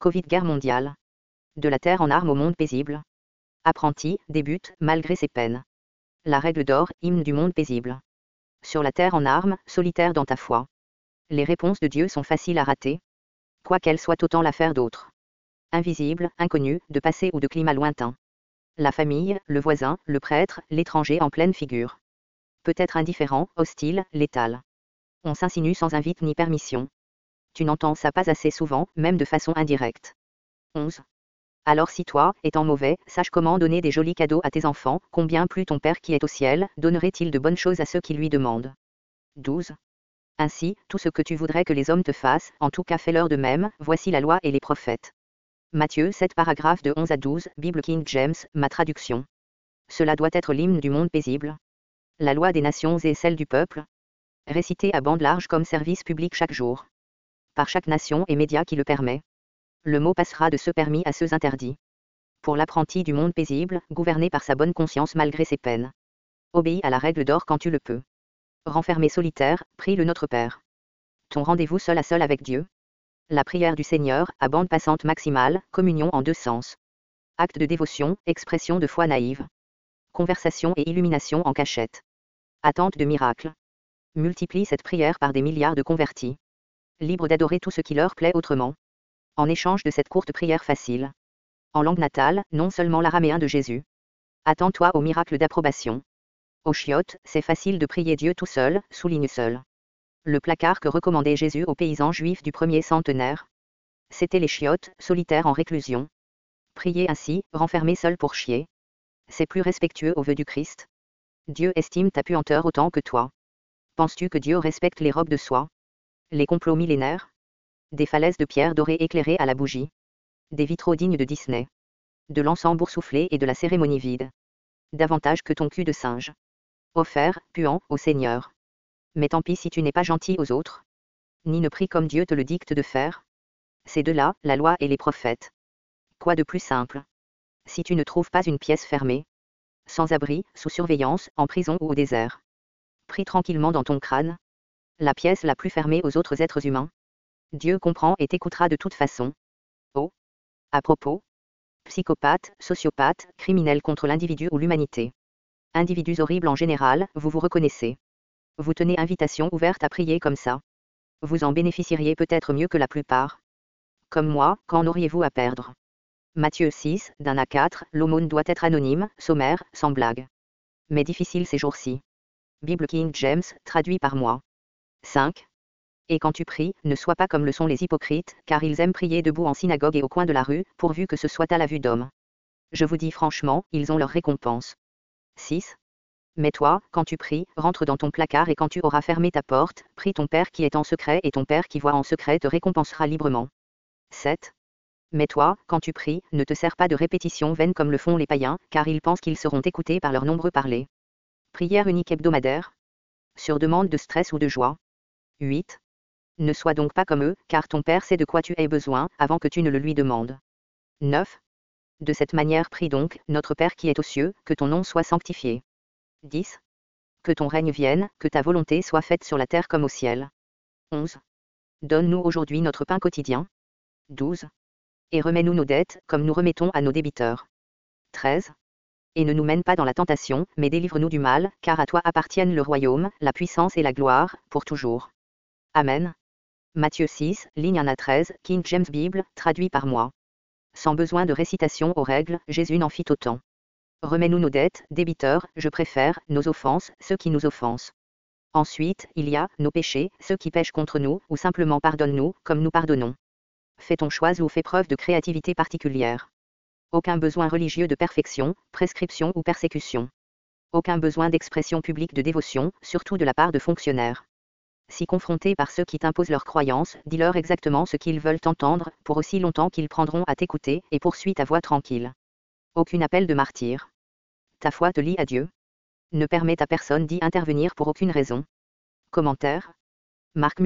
Covid guerre mondiale. De la terre en armes au monde paisible. Apprenti, débute, malgré ses peines. La règle d'or, hymne du monde paisible. Sur la terre en armes, solitaire dans ta foi. Les réponses de Dieu sont faciles à rater. Quoiqu'elles soient autant l'affaire d'autres. Invisibles, inconnus, de passé ou de climat lointain. La famille, le voisin, le prêtre, l'étranger en pleine figure. Peut-être indifférent, hostile, létal. On s'insinue sans invite ni permission. Tu n'entends ça pas assez souvent, même de façon indirecte. 11. Alors si toi, étant mauvais, sache comment donner des jolis cadeaux à tes enfants, combien plus ton Père qui est au ciel, donnerait-il de bonnes choses à ceux qui lui demandent? 12. Ainsi, tout ce que tu voudrais que les hommes te fassent, en tout cas fais-leur de même, voici la loi et les prophètes. Matthieu 7 paragraphes de 11 à 12, Bible King James, ma traduction. Cela doit être l'hymne du monde paisible. La loi des nations et celle du peuple. Récité à bande large comme service public chaque jour chaque nation et média qui le permet. Le mot passera de ceux permis à ceux interdits. Pour l'apprenti du monde paisible, gouverné par sa bonne conscience malgré ses peines. Obéis à la règle d'or quand tu le peux. Renfermé solitaire, prie le Notre Père. Ton rendez-vous seul à seul avec Dieu. La prière du Seigneur, à bande passante maximale, communion en deux sens. Acte de dévotion, expression de foi naïve. Conversation et illumination en cachette. Attente de miracle. Multiplie cette prière par des milliards de convertis libres d'adorer tout ce qui leur plaît autrement. En échange de cette courte prière facile. En langue natale, non seulement l'araméen de Jésus. Attends-toi au miracle d'approbation. Au chiottes, c'est facile de prier Dieu tout seul, souligne seul. Le placard que recommandait Jésus aux paysans juifs du premier centenaire. C'était les chiottes, solitaires en réclusion. Prier ainsi, renfermé seul pour chier. C'est plus respectueux au vœu du Christ. Dieu estime ta puanteur autant que toi. Penses-tu que Dieu respecte les robes de soie? Les complots millénaires Des falaises de pierre dorée éclairées à la bougie. Des vitraux dignes de Disney. De l'encens boursouflé et de la cérémonie vide. Davantage que ton cul de singe. Offert, puant, au Seigneur. Mais tant pis si tu n'es pas gentil aux autres. Ni ne prie comme Dieu te le dicte de faire. C'est de là, la loi et les prophètes. Quoi de plus simple? Si tu ne trouves pas une pièce fermée, sans abri, sous surveillance, en prison ou au désert. Prie tranquillement dans ton crâne, la pièce la plus fermée aux autres êtres humains. Dieu comprend et t'écoutera de toute façon. Oh. À propos. Psychopathe, sociopathe, criminel contre l'individu ou l'humanité. Individus horribles en général, vous vous reconnaissez. Vous tenez invitation ouverte à prier comme ça. Vous en bénéficieriez peut-être mieux que la plupart. Comme moi, qu'en auriez-vous à perdre? Matthieu 6, d'un à 4, l'aumône doit être anonyme, sommaire, sans blague. Mais difficile ces jours-ci. Bible King James, traduit par moi. 5. Et quand tu pries, ne sois pas comme le sont les hypocrites, car ils aiment prier debout en synagogue et au coin de la rue, pourvu que ce soit à la vue d'hommes. Je vous dis franchement, ils ont leur récompense. 6. Mais toi, quand tu pries, rentre dans ton placard et quand tu auras fermé ta porte, prie ton Père qui est en secret et ton Père qui voit en secret te récompensera librement. 7. Mais toi, quand tu pries, ne te sers pas de répétitions vaines comme le font les païens, car ils pensent qu'ils seront écoutés par leurs nombreux parlers. Prière unique hebdomadaire. Sur demande de stress ou de joie. 8. Ne sois donc pas comme eux, car ton Père sait de quoi tu as besoin, avant que tu ne le lui demandes. 9. De cette manière prie donc, notre Père qui est aux cieux, que ton nom soit sanctifié. 10. Que ton règne vienne, que ta volonté soit faite sur la terre comme au ciel. 11. Donne-nous aujourd'hui notre pain quotidien. 12. Et remets-nous nos dettes, comme nous remettons à nos débiteurs. 13. Et ne nous mène pas dans la tentation, mais délivre-nous du mal, car à toi appartiennent le royaume, la puissance et la gloire, pour toujours. Amen. Matthieu 6, ligne 1 à 13, King James Bible, traduit par moi. Sans besoin de récitation aux règles, Jésus n'en fit autant. Remets-nous nos dettes, débiteurs, je préfère, nos offenses, ceux qui nous offensent. Ensuite, il y a, nos péchés, ceux qui pêchent contre nous, ou simplement pardonne-nous, comme nous pardonnons. Fais ton choix ou fais preuve de créativité particulière. Aucun besoin religieux de perfection, prescription ou persécution. Aucun besoin d'expression publique de dévotion, surtout de la part de fonctionnaires si confronté par ceux qui t'imposent leurs croyances, dis-leur exactement ce qu'ils veulent entendre, pour aussi longtemps qu'ils prendront à t'écouter, et poursuis ta voix tranquille. Aucun appel de martyr. Ta foi te lie à Dieu. Ne permet à personne d'y intervenir pour aucune raison. Commentaire. Marc